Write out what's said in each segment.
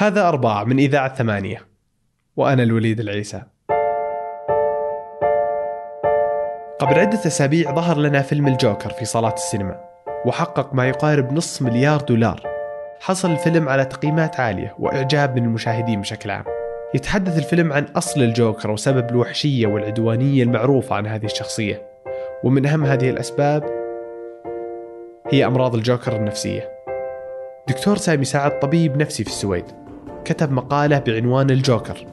هذا أرباع من إذاعة ثمانية. وأنا الوليد العيسى. قبل عدة أسابيع ظهر لنا فيلم الجوكر في صالات السينما وحقق ما يقارب نصف مليار دولار. حصل الفيلم على تقييمات عالية وإعجاب من المشاهدين بشكل عام. يتحدث الفيلم عن أصل الجوكر وسبب الوحشية والعدوانية المعروفة عن هذه الشخصية. ومن أهم هذه الأسباب هي أمراض الجوكر النفسية. دكتور سامي سعد طبيب نفسي في السويد. كتب مقالة بعنوان الجوكر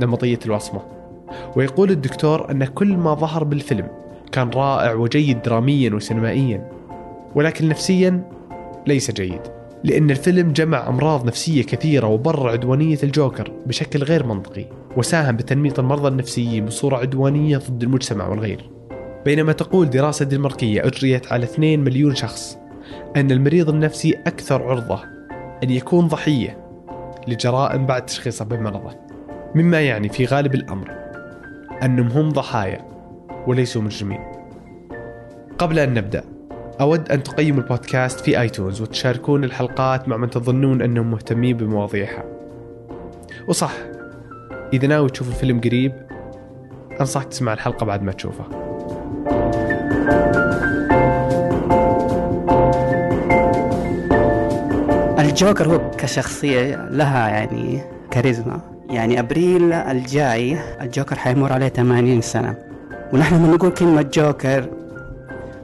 نمطية الوصمة. ويقول الدكتور أن كل ما ظهر بالفيلم كان رائع وجيد دراميا وسينمائيا ولكن نفسيا ليس جيد لأن الفيلم جمع أمراض نفسية كثيرة وبرر عدوانية الجوكر بشكل غير منطقي وساهم بتنميط المرضى النفسيين بصورة عدوانية ضد المجتمع والغير. بينما تقول دراسة دنماركية أجريت على 2 مليون شخص أن المريض النفسي أكثر عرضة أن يكون ضحية لجرائم بعد تشخيصه بمرضه. مما يعني في غالب الأمر أنهم هم ضحايا وليسوا مجرمين. قبل أن نبدأ أود أن تقيموا البودكاست في آيتونز وتشاركون الحلقات مع من تظنون أنهم مهتمين بمواضيعها. وصح إذا ناوي تشوف الفيلم قريب أنصحك تسمع الحلقة بعد ما تشوفه. الجوكر هو كشخصية لها يعني كاريزما. يعني أبريل الجاي الجوكر حيمر عليه 80 سنة. ونحن لما نقول كلمة جوكر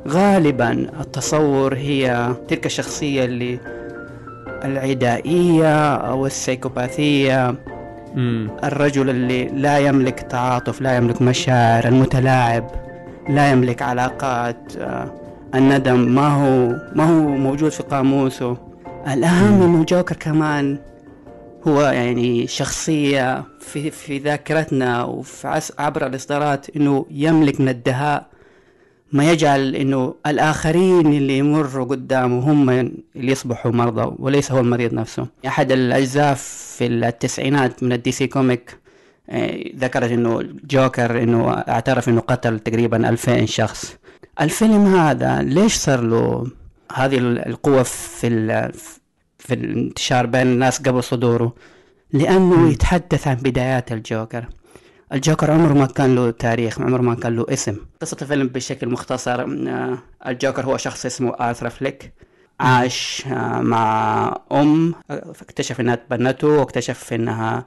غالبا التصور هي تلك الشخصية اللي العدائية أو السيكوباثية الرجل اللي لا يملك تعاطف لا يملك مشاعر المتلاعب لا يملك علاقات آه، الندم. ما هو ما هو موجود في قاموسه؟ الأهم إنه جوكر كمان هو يعني شخصية في في ذاكرتنا وفي عبر الإصدارات إنه يملك من الدهاء ما يجعل إنه الآخرين اللي يمروا قدامه هم اللي يصبحوا مرضى وليس هو المريض نفسه. أحد الأجزاء في التسعينات من ال DC Comic ذكرت إنه جوكر إنه اعترف إنه قتل تقريبا 2000 شخص. الفيلم هذا ليش صار له هذه القوة في ال- في الانتشار بين الناس قبل صدوره لأنه يتحدث عن بدايات الجوكر. الجوكر عمره ما كان له تاريخ عمره ما كان له اسم. قصة الفيلم بشكل مختصر آه، الجوكر هو شخص اسمه آرثر فليك عاش آه، مع أم اكتشف إنها تبنته واكتشف إنها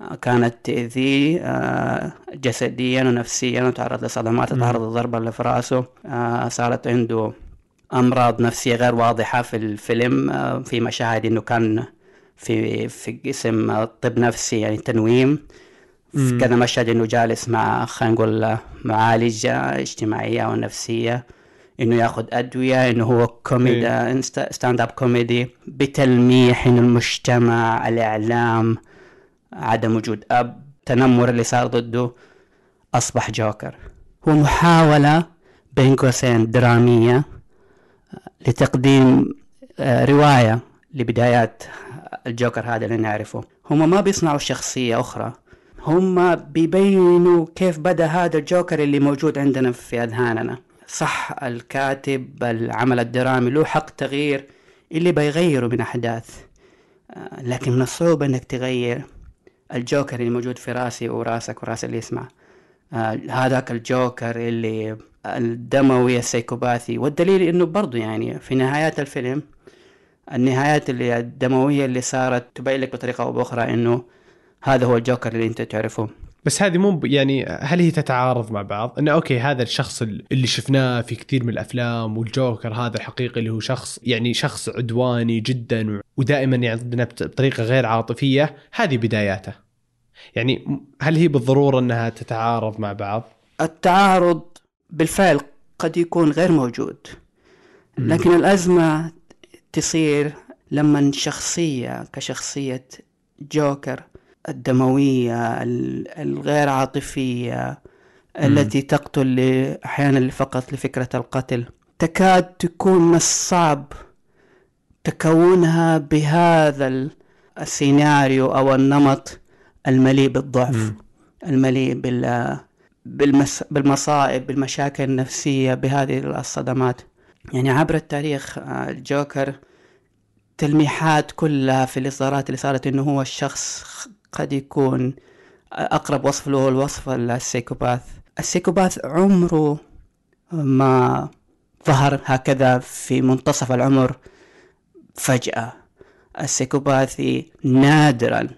آه، كانت تأذيه آه، جسديا ونفسيا وتعرض لصدمات تعرض لضربة اللي في راسه آه، صارت عنده أمراض نفسية غير واضحة في الفيلم آه، في مشاهد إنه كان في في قسم طب نفسي يعني تنويم. في. كذا مشهد إنه جالس مع خلينا نقول معالجة اجتماعية أو نفسية إنه ياخذ أدوية إنه هو كوميدي stand-up comedy بتلميح إنه المجتمع الإعلام عدم وجود أب التنمر اللي صار ضده أصبح جوكر. هو محاولة بين قوسين درامية. لتقديم آه، رواية لبدايات الجوكر هذا اللي نعرفه. هم ما بيصنعوا شخصية أخرى. هم بيبينوا كيف بدأ هذا الجوكر اللي موجود عندنا في أذهاننا. صح الكاتب العمل الدرامي له حق تغيير اللي بيغيره من أحداث. آه، لكن من الصعوبة أنك تغير الجوكر اللي موجود في راسي وراسك وراس اللي يسمع. آه، هذاك الجوكر اللي الدموي السيكوباثي والدليل إنه برضو يعني في نهايات الفيلم النهايات اللي الدموية اللي صارت تبين لك بطريقة أو بأخرى إنه هذا هو الجوكر اللي أنت تعرفه بس هذه مو يعني هل هي تتعارض مع بعض؟ إنه okay هذا الشخص اللي شفناه في كثير من الأفلام والجوكر هذا الحقيقي اللي هو شخص يعني شخص عدواني جدا ودائما بت- بطريقة غير عاطفية، هذه بداياته. يعني هل هي بالضرورة إنها تتعارض مع بعض؟ التعارض بالفعل قد يكون غير موجود. لكن الأزمة تصير لما شخصية كشخصية جوكر الدموية ال- الغير عاطفية التي تقتل أحيانا فقط لفكرة القتل تكاد تكون من الصعب تكونها بهذا ال- السيناريو أو النمط المليء بالضعف. المليء بال بالمس... بالمصائب بالمشاكل النفسية بهذه الصدمات. يعني عبر التاريخ آه، الجوكر التلميحات كلها في الإصدارات اللي صارت إنه هو الشخص قد يكون أقرب وصف له هو الوصف السيكوباث. السيكوباث عمره ما ظهر هكذا في منتصف العمر فجأة. السيكوباثي نادرا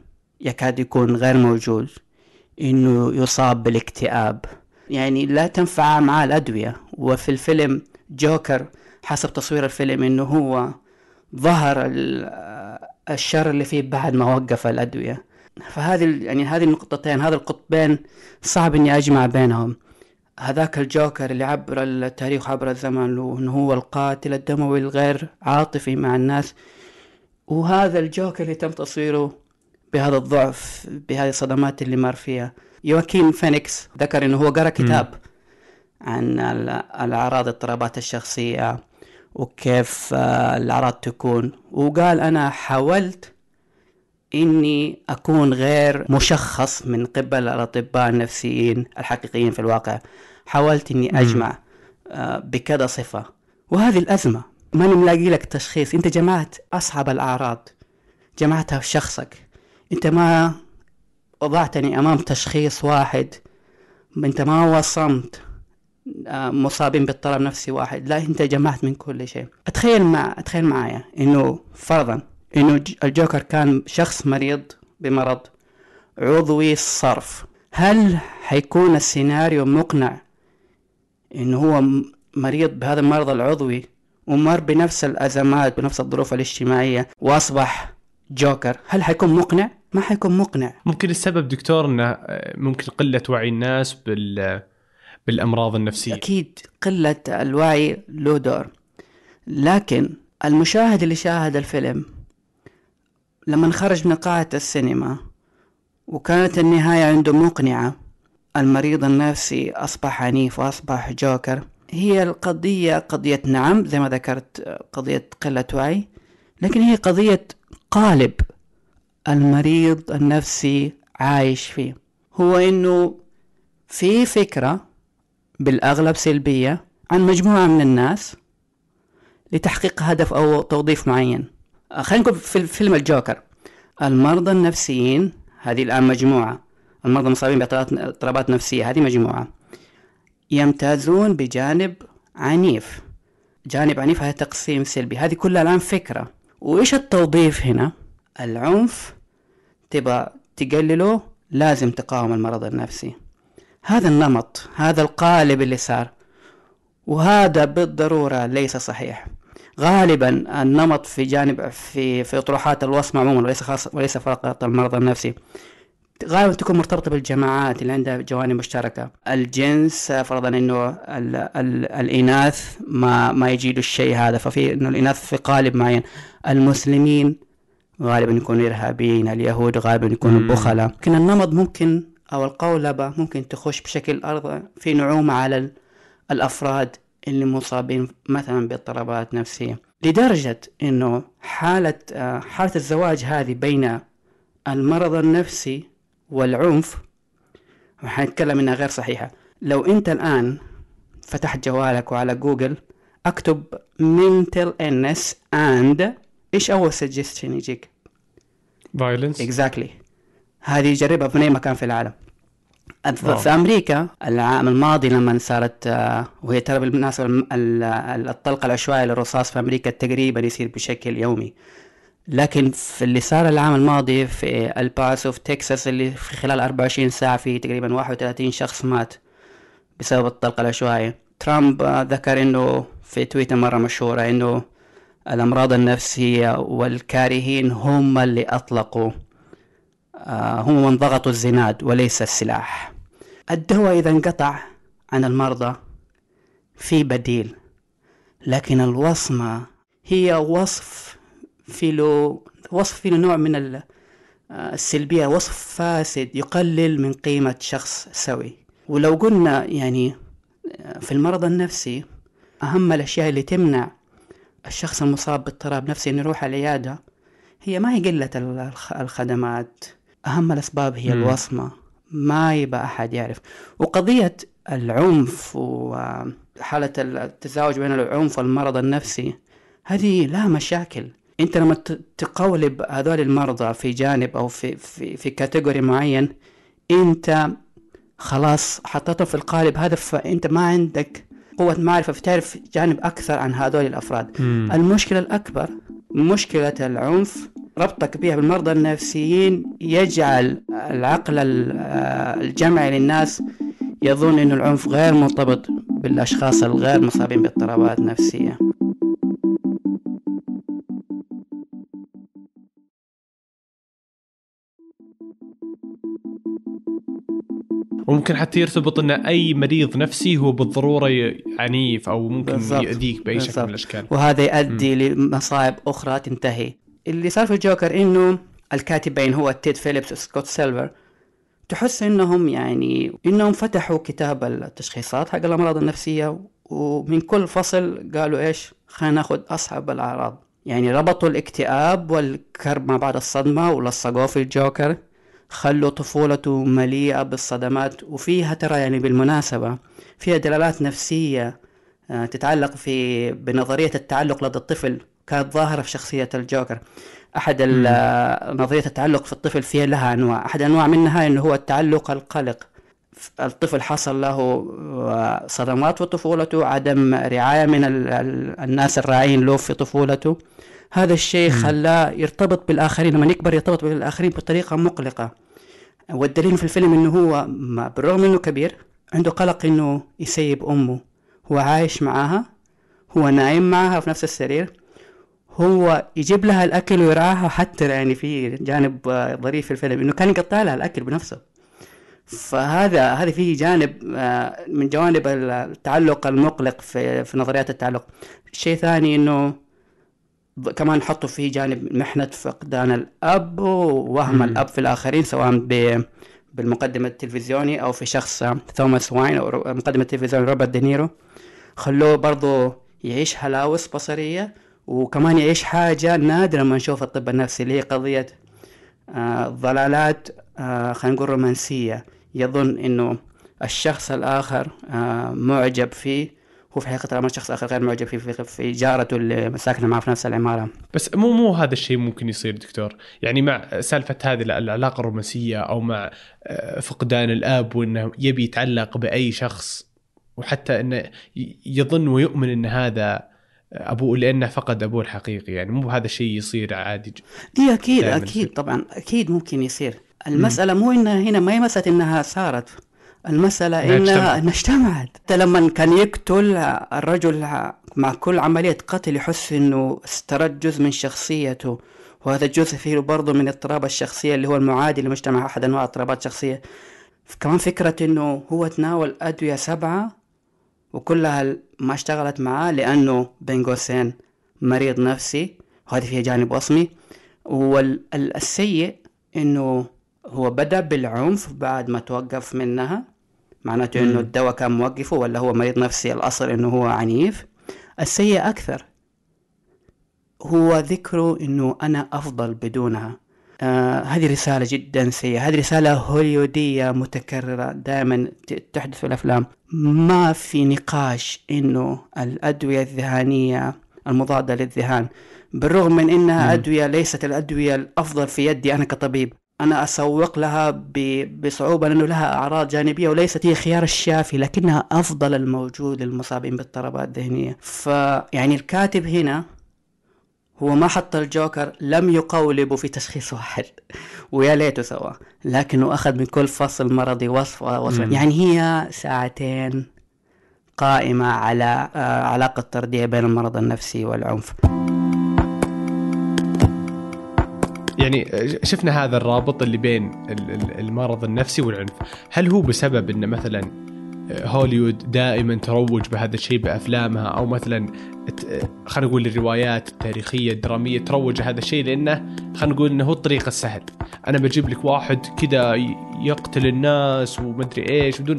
يكاد يكون غير موجود. إنه يصاب بالاكتئاب. يعني لا تنفع معاه الأدوية. وفي الفيلم جوكر حسب تصوير الفيلم إنه هو ظهر الشر اللي فيه بعد ما وقف الأدوية. فهذه يعني هذه النقطتين هذا القطبين صعب إني أجمع بينهم. هذاك الجوكر اللي عبر التاريخ عبر الزمن إنه هو القاتل الدموي الغير عاطفي مع الناس. وهذا الجوكر اللي تم تصويره بهذا الضعف بهذه الصدمات اللي مر فيها. يواكين فينيكس ذكر إنه هو قرأ كتاب عن الأعراض اضطرابات الشخصية وكيف الأعراض تكون. وقال أنا حاولت إني أكون غير مشخص من قبل الأطباء النفسيين الحقيقيين في الواقع. حاولت إني أجمع آه، بكذا صفة. وهذه الأزمة ماني ملاقي لك تشخيص. أنت جمعت أصعب الأعراض جمعتها في شخصك. انت ما وضعتني امام تشخيص واحد انت ما وصمت آه، مصابين باضطراب نفسي واحد. لا انت جمعت من كل شيء. أتخيل مع أتخيل معايا إنه فرضا إنه الجوكر كان شخص مريض بمرض عضوي الصرف هل حيكون السيناريو مقنع إنه هو مريض بهذا المرض العضوي ومر بنفس الأزمات بنفس الظروف الاجتماعية وأصبح جوكر؟ هل حيكون مقنع؟ ما حيكون مقنع. ممكن السبب دكتور إنه آه، ممكن قلة وعي الناس بال بالأمراض النفسية. أكيد قلة الوعي له دور. لكن المشاهد اللي شاهد الفيلم لما خرج من قاعة السينما وكانت النهاية عنده مقنعة المريض النفسي أصبح عنيف وأصبح جوكر. هي القضية قضية نعم زي ما ذكرت قضية قلة وعي لكن هي قضية قالب. المريض النفسي عايش فيه. هو إنه في فكرة بالأغلب سلبية عن مجموعة من الناس لتحقيق هدف أو توظيف معين. خلينا نقول في فيلم الجوكر. المرضى النفسيين هذه الآن مجموعة. المرضى المصابين باضطرابات نفسية هذه مجموعة. يمتازون بجانب عنيف. جانب عنيف هذا تقسيم سلبي. هذه كلها الآن فكرة. وإيش التوظيف هنا؟ العنف تبغى تقلله لازم تقاوم المرض النفسي. هذا النمط هذا القالب اللي صار. وهذا بالضرورة ليس صحيح. غالبا النمط في جانب في في اطروحات الوصمة عموما وليس خاص وليس فقط المرض النفسي. غالبا تكون مرتبطة بالجماعات اللي عندها جوانب مشتركة. الجنس فرضا إنه ال ال الإناث ما ما يجي له الشيء هذا ففي إنه الإناث في قالب معين. المسلمين غالبا يكونوا إرهابيين اليهود غالبا يكونوا بخلة لكن النمط ممكن أو القولبة ممكن تخش بشكل أرض في نعومة على الأفراد اللي مصابين مثلا باضطرابات نفسية. لدرجة إنه حالة آه، حالة الزواج هذه بين المرض النفسي والعنف حنتكلم إنها غير صحيحة. لو أنت الآن فتحت جوالك وعلى جوجل اكتب mental illness and إيش أول suggestion يجيك؟ violence. Exactly. هذه جربها في أي مكان في العالم. في أمريكا العام الماضي لما صارت آه، وهي ترى بالمناسبة الطلقة العشوائية للرصاص في أمريكا تقريبا يصير بشكل يومي. لكن في اللي صار العام الماضي في الباسو في تكساس اللي في خلال 24 ساعة في تقريبا 31 شخص مات بسبب الطلقة العشوائية. ترامب ذكر إنه في تويتر مرة مشهورة إنه الأمراض النفسية والكارهين هم اللي أطلقوا آه، هم من ضغطوا الزناد وليس السلاح. الدواء إذا انقطع عن المرضى في بديل لكن الوصمة هي وصف في له وصف في له نوع من آه، السلبية وصف فاسد يقلل من قيمة شخص سوي. ولو قلنا يعني آه، في المرض النفسي أهم الأشياء اللي تمنع الشخص المصاب باضطراب نفسي إنه يروح العيادة هي ما هي قلة الخدمات. أهم الأسباب هي م. الوصمة. ما يبقى أحد يعرف. وقضية العنف وحالة التزاوج بين العنف والمرض النفسي هذه لها مشاكل. أنت لما تقولب هذول المرضى في جانب أو في في في كاتيجوري معين أنت خلاص حطيتهم في القالب هذا فانت ما عندك قوة معرفة فتعرف جانب أكثر عن هذول الأفراد مم. المشكلة الأكبر مشكلة العنف ربطك بها بالمرضى النفسيين يجعل العقل ال- آه، الجمعي للناس يظن أن العنف غير مرتبط بالأشخاص الغير مصابين باضطرابات نفسية وممكن حتى يرتبط إن أي مريض نفسي هو بالضرورة عنيف أو ممكن بالضبط. يؤذيك بأي شكل بالضبط. من الأشكال. وهذا يؤدي لمصائب أخرى تنتهي. اللي صار في الجوكر إنه الكاتبين هو تود فيليبس وسكوت سيلفر تحس إنهم يعني إنهم فتحوا كتاب التشخيصات حق الأمراض النفسية ومن كل فصل قالوا إيش؟ خلينا ناخذ أصعب الأعراض. يعني ربطوا الاكتئاب والكرب ما بعد الصدمة ولصقوه في الجوكر. خلوا طفولته مليئة بالصدمات وفيها ترى يعني بالمناسبة فيها دلالات نفسية آه، تتعلق في بنظرية التعلق لدى الطفل كانت ظاهرة في شخصية الجوكر. أحد نظرية التعلق في الطفل فيها لها أنواع أحد أنواع منها أنه هو التعلق القلق. الطفل حصل له آه، صدمات في طفولته عدم رعاية من ال- ال- الناس الراعين له في طفولته. هذا الشيء خلاه يرتبط بالآخرين لما يكبر يرتبط بالآخرين بطريقة مقلقة. والدليل في الفيلم إنه هو ما- بالرغم إنه كبير عنده قلق إنه يسيب أمه. هو عايش معاها هو نايم معاها في نفس السرير. هو يجيب لها الأكل ويرعاها حتى يعني في جانب ظريف في الفيلم إنه كان يقطع لها الأكل بنفسه. فهذا هذا فيه جانب آه، من جوانب التعلق المقلق في في نظريات التعلق. شيء ثاني إنه كمان حطوا فيه جانب محنة فقدان الأب ووهم. الأب في الآخرين سواء ب بالمقدم التلفزيوني أو في شخص توماس واين أو رو- مقدم التلفزيون روبرت دينيرو خلوه برضو يعيش هلاوس بصرية وكمان يعيش حاجة نادرة ما نشوف الطب النفسي اللي هي قضية آه، ضلالات آه، خلينا نقول رومانسية يظن إنه الشخص الآخر آه، معجب فيه هو في حقيقة الأمر شخص آخر غير معجب فيه في, في جارته اللي ساكنة معه في نفس العمارة. بس مو مو هذا الشيء ممكن يصير دكتور. يعني مع سالفة هذه العلاقة الرومانسية أو مع آه، فقدان الأب وإنه يبي يتعلق بأي شخص وحتى إنه يظن ويؤمن إن هذا أبوه لأنه فقد أبوه الحقيقي. يعني مو هذا الشيء يصير عادي دي أكيد يصير. طبعا أكيد ممكن يصير. المسألة مو إنها هنا ما هي مسألة إنها صارت. المسألة إنها اجتمعت. لما كان يقتل الرجل مع كل عملية قتل يحس إنه استرد جزء من شخصيته. وهذا الجزء فيه برضه من اضطراب الشخصية اللي هو المعادي لمجتمع أحد أنواع اضطرابات الشخصية كمان فكرة إنه هو تناول أدوية سبعة وكلها ما اشتغلت معاه لأنه بين قوسين مريض نفسي. وهذه فيها جانب وصمي. والسيء إنه هو بدأ بالعنف بعد ما توقف منها معناته مم. الدواء كان موقفه ولا هو مريض نفسي؟ الأصل إنه هو عنيف. السيء أكثر. هو ذكره إنه أنا أفضل بدونها. آه هذه رسالة جدا سيئة. هذه رسالة هوليودية متكررة دائما تحدث في الأفلام. ما في نقاش إنه الأدوية الذهانية المضادة للذهان بالرغم من إنها مم. أدوية ليست الأدوية الأفضل في يدي أنا كطبيب. أنا أسوق لها بصعوبة لأنه لها أعراض جانبية وليست هي خيار الشافي لكنها أفضل الموجود للمصابين باضطرابات ذهنية فيعني الكاتب هنا هو ما حط الجوكر لم يقولبه في تشخيص واحد ويا ليته سوا لكنه أخذ من كل فصل مرضي وصفة وصفة مم. يعني هي ساعتين قائمة على آه، علاقة طردية بين المرض النفسي والعنف. يعني شفنا هذا الرابط اللي بين ال- ال- المرض النفسي والعنف. هل هو بسبب إن مثلا هوليوود دائما تروج بهذا الشيء بأفلامها أو مثلا خلينا نقول الروايات التاريخية الدرامية تروج هذا الشيء لأنه خلينا نقول إنه هو الطريق السهل. أنا بجيب لك واحد كذا يقتل الناس ومدري إيش بدون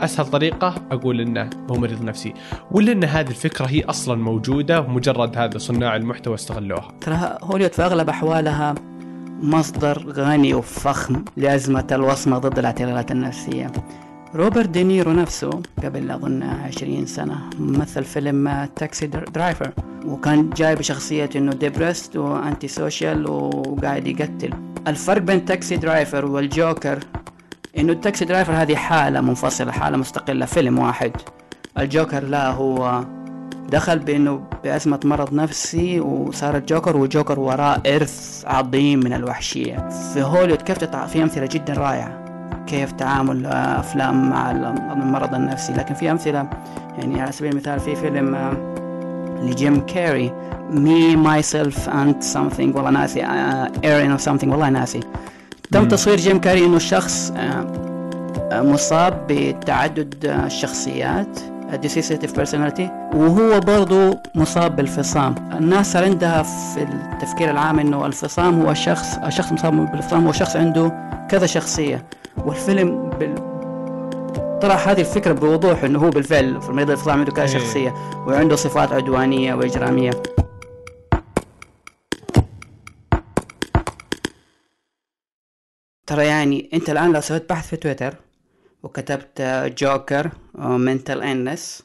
أسهل طريقة أقول إنه هو مريض نفسي. ولا إن هذه الفكرة هي أصلا موجودة ومجرد هذا صناع المحتوى استغلوها. ترى هوليوود في أغلب أحوالها مصدر غني وفخم لأزمة الوصمة ضد الاعتلالات النفسية. روبرت دينيرو نفسه قبل أظن عشرين سنة مثل فيلم Taxi Driver وكان جاي بشخصية إنه depressed و antisocial وقاعد يقتل. الفرق بين Taxi Driver والجوكر إنه ال Taxi Driver هذه حالة منفصلة حالة مستقلة فيلم واحد. الجوكر لا هو دخل بإنه بأزمة مرض نفسي وصار الجوكر والجوكر وراه إرث عظيم من الوحشية. في هوليوود كيف تتع... في أمثلة جدا رائعة. كيف تعامل أفلام مع المرض النفسي. لكن في أمثلة يعني على سبيل المثال في فيلم آه، لجيم كاري Me, Myself and something والله ناسي Irene أو something والله ناسي. تم تصوير جيم كاري إنه شخص آه، آه، مصاب بتعدد الشخصيات. Dissociative personality. وهو برضو مصاب بالفصام. الناس صار عندها في التفكير العام إنه الفصام هو شخص الشخص مصاب بالفصام هو شخص عنده كذا شخصية. والفيلم بال... طرح هذه الفكرة بوضوح إنه هو بالفعل في مريض الفصام عنده كذا إيه. شخصية وعنده صفات عدوانية وإجرامية. ترى يعني أنت الآن لو سويت بحث في تويتر وكتبت Joker mental illness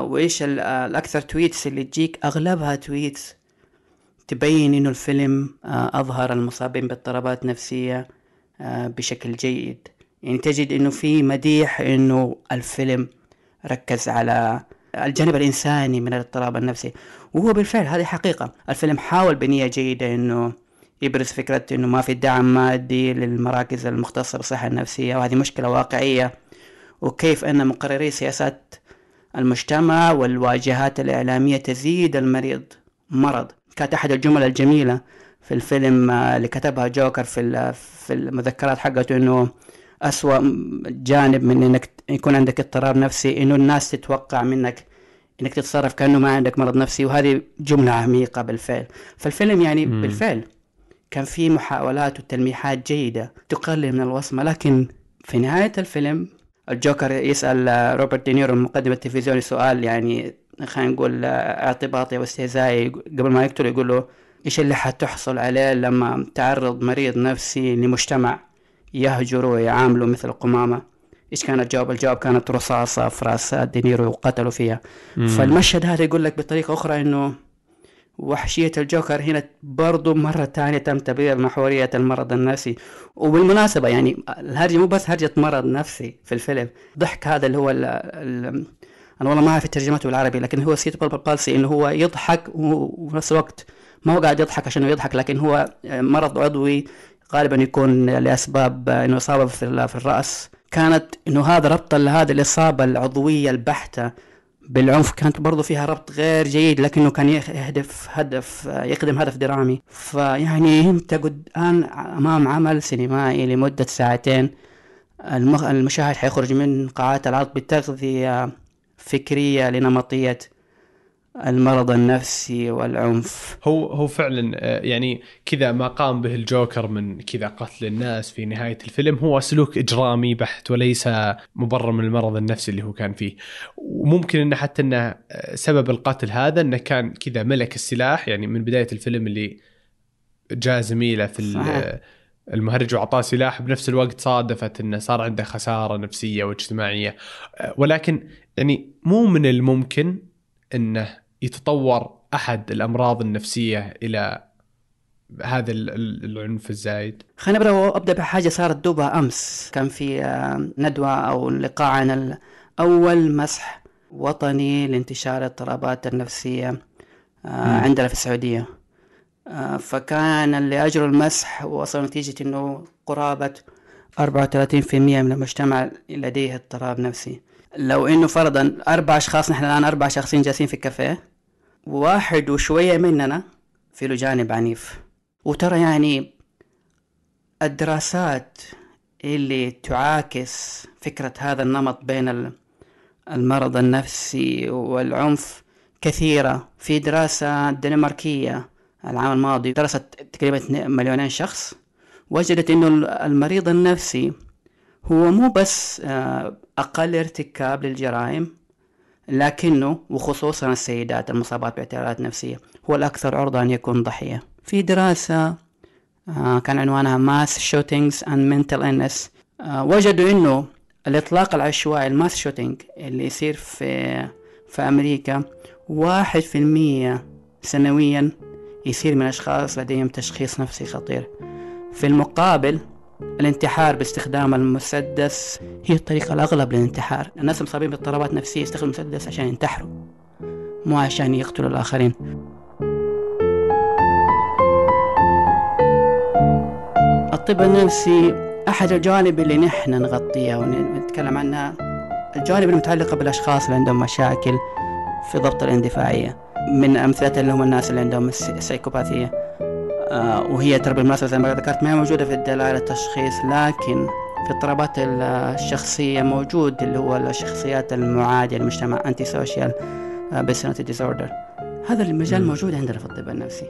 وإيش الأكثر tweets اللي تجيك؟ أغلبها tweets تبين إنه الفيلم آه، أظهر المصابين باضطرابات نفسية آه، بشكل جيد. يعني تجد إنه في مديح إنه الفيلم ركز على الجانب الإنساني من الاضطراب النفسي. وهو بالفعل هذه حقيقة. الفيلم حاول بنية جيدة إنه يبرز فكرة إنه ما في دعم مادي للمراكز المختصة بالصحة النفسية وهذه مشكلة واقعية. وكيف أن مقرري سياسات المجتمع والواجهات الإعلامية تزيد المريض مرض. كانت أحد الجمل الجميلة في الفيلم اللي كتبها جوكر في في المذكرات حقته إنه أسوأ جانب من إنك يكون عندك اضطراب نفسي إنه الناس تتوقع منك إنك تتصرف كأنه ما عندك مرض نفسي. وهذه جملة عميقة بالفعل. فالفيلم يعني. بالفعل كان في محاولات وتلميحات جيدة تقلل من الوصمة لكن في نهاية الفيلم الجوكر يسأل روبرت دينيرو المقدم التلفزيوني سؤال يعني خلينا نقول اعتباطي واستهزائي قبل ما يقتله يقول له إيش اللي حتحصل عليه لما تعرض مريض نفسي لمجتمع يهجره ويعامله مثل القمامة إيش كان الجواب؟ الجواب كانت رصاصة في راس دينيرو وقتلوا فيها مم. فالمشهد هذا يقول لك بطريقة أخرى إنه وحشية الجوكر هنا برضو مرة تانية تم تبرير محورية المرض النفسي. وبالمناسبة يعني الهرجة مو بس هرجة مرض نفسي في الفيلم ضحك هذا اللي هو ال ال أنا والله ما أعرف ترجمته بالعربي لكن هو pseudobulbar palsy إنه هو يضحك وفي نفس الوقت ما هو قاعد يضحك عشان يضحك لكن هو مرض عضوي غالبا يكون لأسباب إنه إصابة في الرأس. كانت إنه هذا ربط هذه الإصابة العضوية البحتة. بالعنف كانت برضو فيها ربط غير جيد لكنه كان يهدف هدف يخدم هدف درامي. فيعني انت الآن أمام عمل سينمائي لمدة ساعتين المشاهد حيخرج من قاعات العرض بتغذية فكرية لنمطية المرض النفسي والعنف. هو هو فعلا آه، يعني كذا ما قام به الجوكر من كذا قتل الناس في نهاية الفيلم. هو سلوك إجرامي بحت وليس مبرر من المرض النفسي اللي هو كان فيه. وممكن إنه حتى إنه آه، سبب القتل هذا إنه كان كذا ملك السلاح يعني من بداية الفيلم اللي جاء زميله في صحيح. المهرج وأعطاه سلاح بنفس الوقت صادفت إنه صار عنده خسارة نفسية واجتماعية. آه، ولكن يعني مو من الممكن إنه يتطور أحد الأمراض النفسية إلى هذا العنف الزايد؟ خلينا ابدا ابدا بحاجة صارت دوبها أمس. كان في آه، ندوة أو لقاء عن اول مسح وطني لانتشار الاضطرابات النفسية آه، عندنا في السعودية. آه، فكان اللي اجروا المسح وصلوا نتيجة إنه قرابة 34% من المجتمع لديه اضطراب نفسي. لو إنه فرضا أربع أشخاص نحن الآن أربع شخصين جالسين في كافيه واحد وشوية مننا في له جانب عنيف. وترى يعني الدراسات اللي تعاكس فكرة هذا النمط بين المرض النفسي والعنف كثيرة. في دراسة دنماركية العام الماضي درست تقريبا مليونين شخص وجدت إنه المريض النفسي هو مو بس آه، أقل ارتكاب للجرائم لكنه وخصوصا السيدات المصابات باعتلالات نفسية هو الأكثر عرضة أن يكون ضحية. في دراسة آه، كان عنوانها Mass Shootings and Mental Illness. آه، وجدوا أنه الإطلاق العشوائي ال mass shooting اللي يصير في في أمريكا واحد في المية سنويا يصير من أشخاص لديهم تشخيص نفسي خطير. في المقابل الانتحار باستخدام المسدس هي الطريقة الأغلب للانتحار. الناس المصابين باضطرابات نفسية يستخدموا المسدس عشان ينتحروا مو عشان يقتلوا الآخرين. الطب النفسي أحد الجوانب اللي نحن نغطيها ونتكلم عنها. الجوانب المتعلقة بالأشخاص اللي عندهم مشاكل في ضبط الاندفاعية من أمثلة اللي هم الناس اللي عندهم السيكوباثية. وهي ترى بالمناسبة زي ما ذكرت ما هي موجودة في أدلة التشخيص لكن في اضطرابات الشخصية موجود اللي هو الشخصيات المعادية للمجتمع antisocial personality disorder هذا المجال موجود عندنا في الطب النفسي.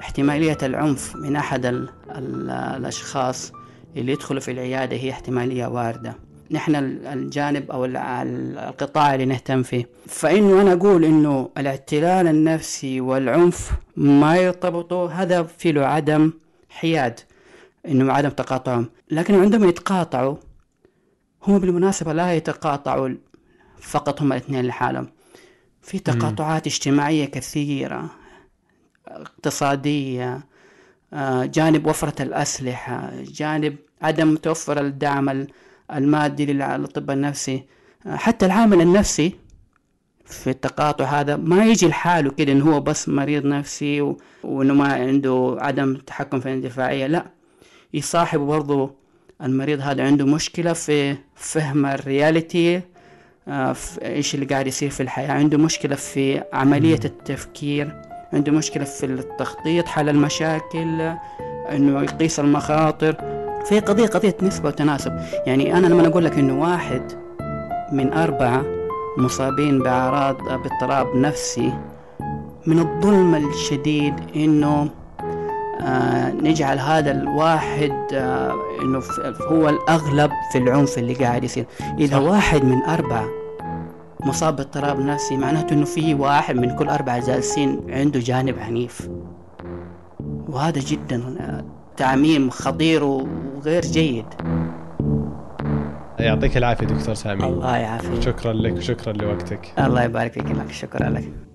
احتمالية العنف من أحد ال ال الأشخاص اللي يدخلوا في العيادة هي احتمالية واردة. نحن الجانب أو القطاع اللي نهتم فيه. فإنه أنا أقول إنه الاعتلال النفسي والعنف ما يرتبطوا هذا في له عدم حياد إنه عدم تقاطعهم. لكن عندما يتقاطعوا هم بالمناسبة لا يتقاطعوا فقط هم الاثنين لحالهم. في تقاطعات اجتماعية كثيرة اقتصادية آه، جانب وفرة الأسلحة جانب عدم توفر الدعم المادي للطب النفسي. آه، حتى العامل النفسي في التقاطع هذا ما يجي لحاله كده انه هو بس مريض نفسي وإنه ما عنده عدم تحكم في الاندفاعية. لا يصاحب برضه المريض هذا عنده مشكلة في فهم الرياليتي آه، إيش اللي قاعد يصير في الحياة. عنده مشكلة في عملية التفكير عنده مشكلة في التخطيط حل المشاكل إنه يقيس المخاطر. في قضية قضية نسبة وتناسب. يعني أنا لما أقول لك إنه واحد من أربعة مصابين بأعراض باضطراب نفسي من الظلم الشديد إنه آه نجعل هذا الواحد آه إنه هو الأغلب في العنف اللي قاعد يصير. إذا صح. واحد من أربعة مصاب باضطراب نفسي معناته إنه في واحد من كل أربعة جالسين عنده جانب عنيف. وهذا جدا تعميم خطير وغير جيد. يعطيك العافية دكتور سامي. الله يعافيك. شكرا لك وشكرا لوقتك. الله يبارك فيك لك شكرا لك.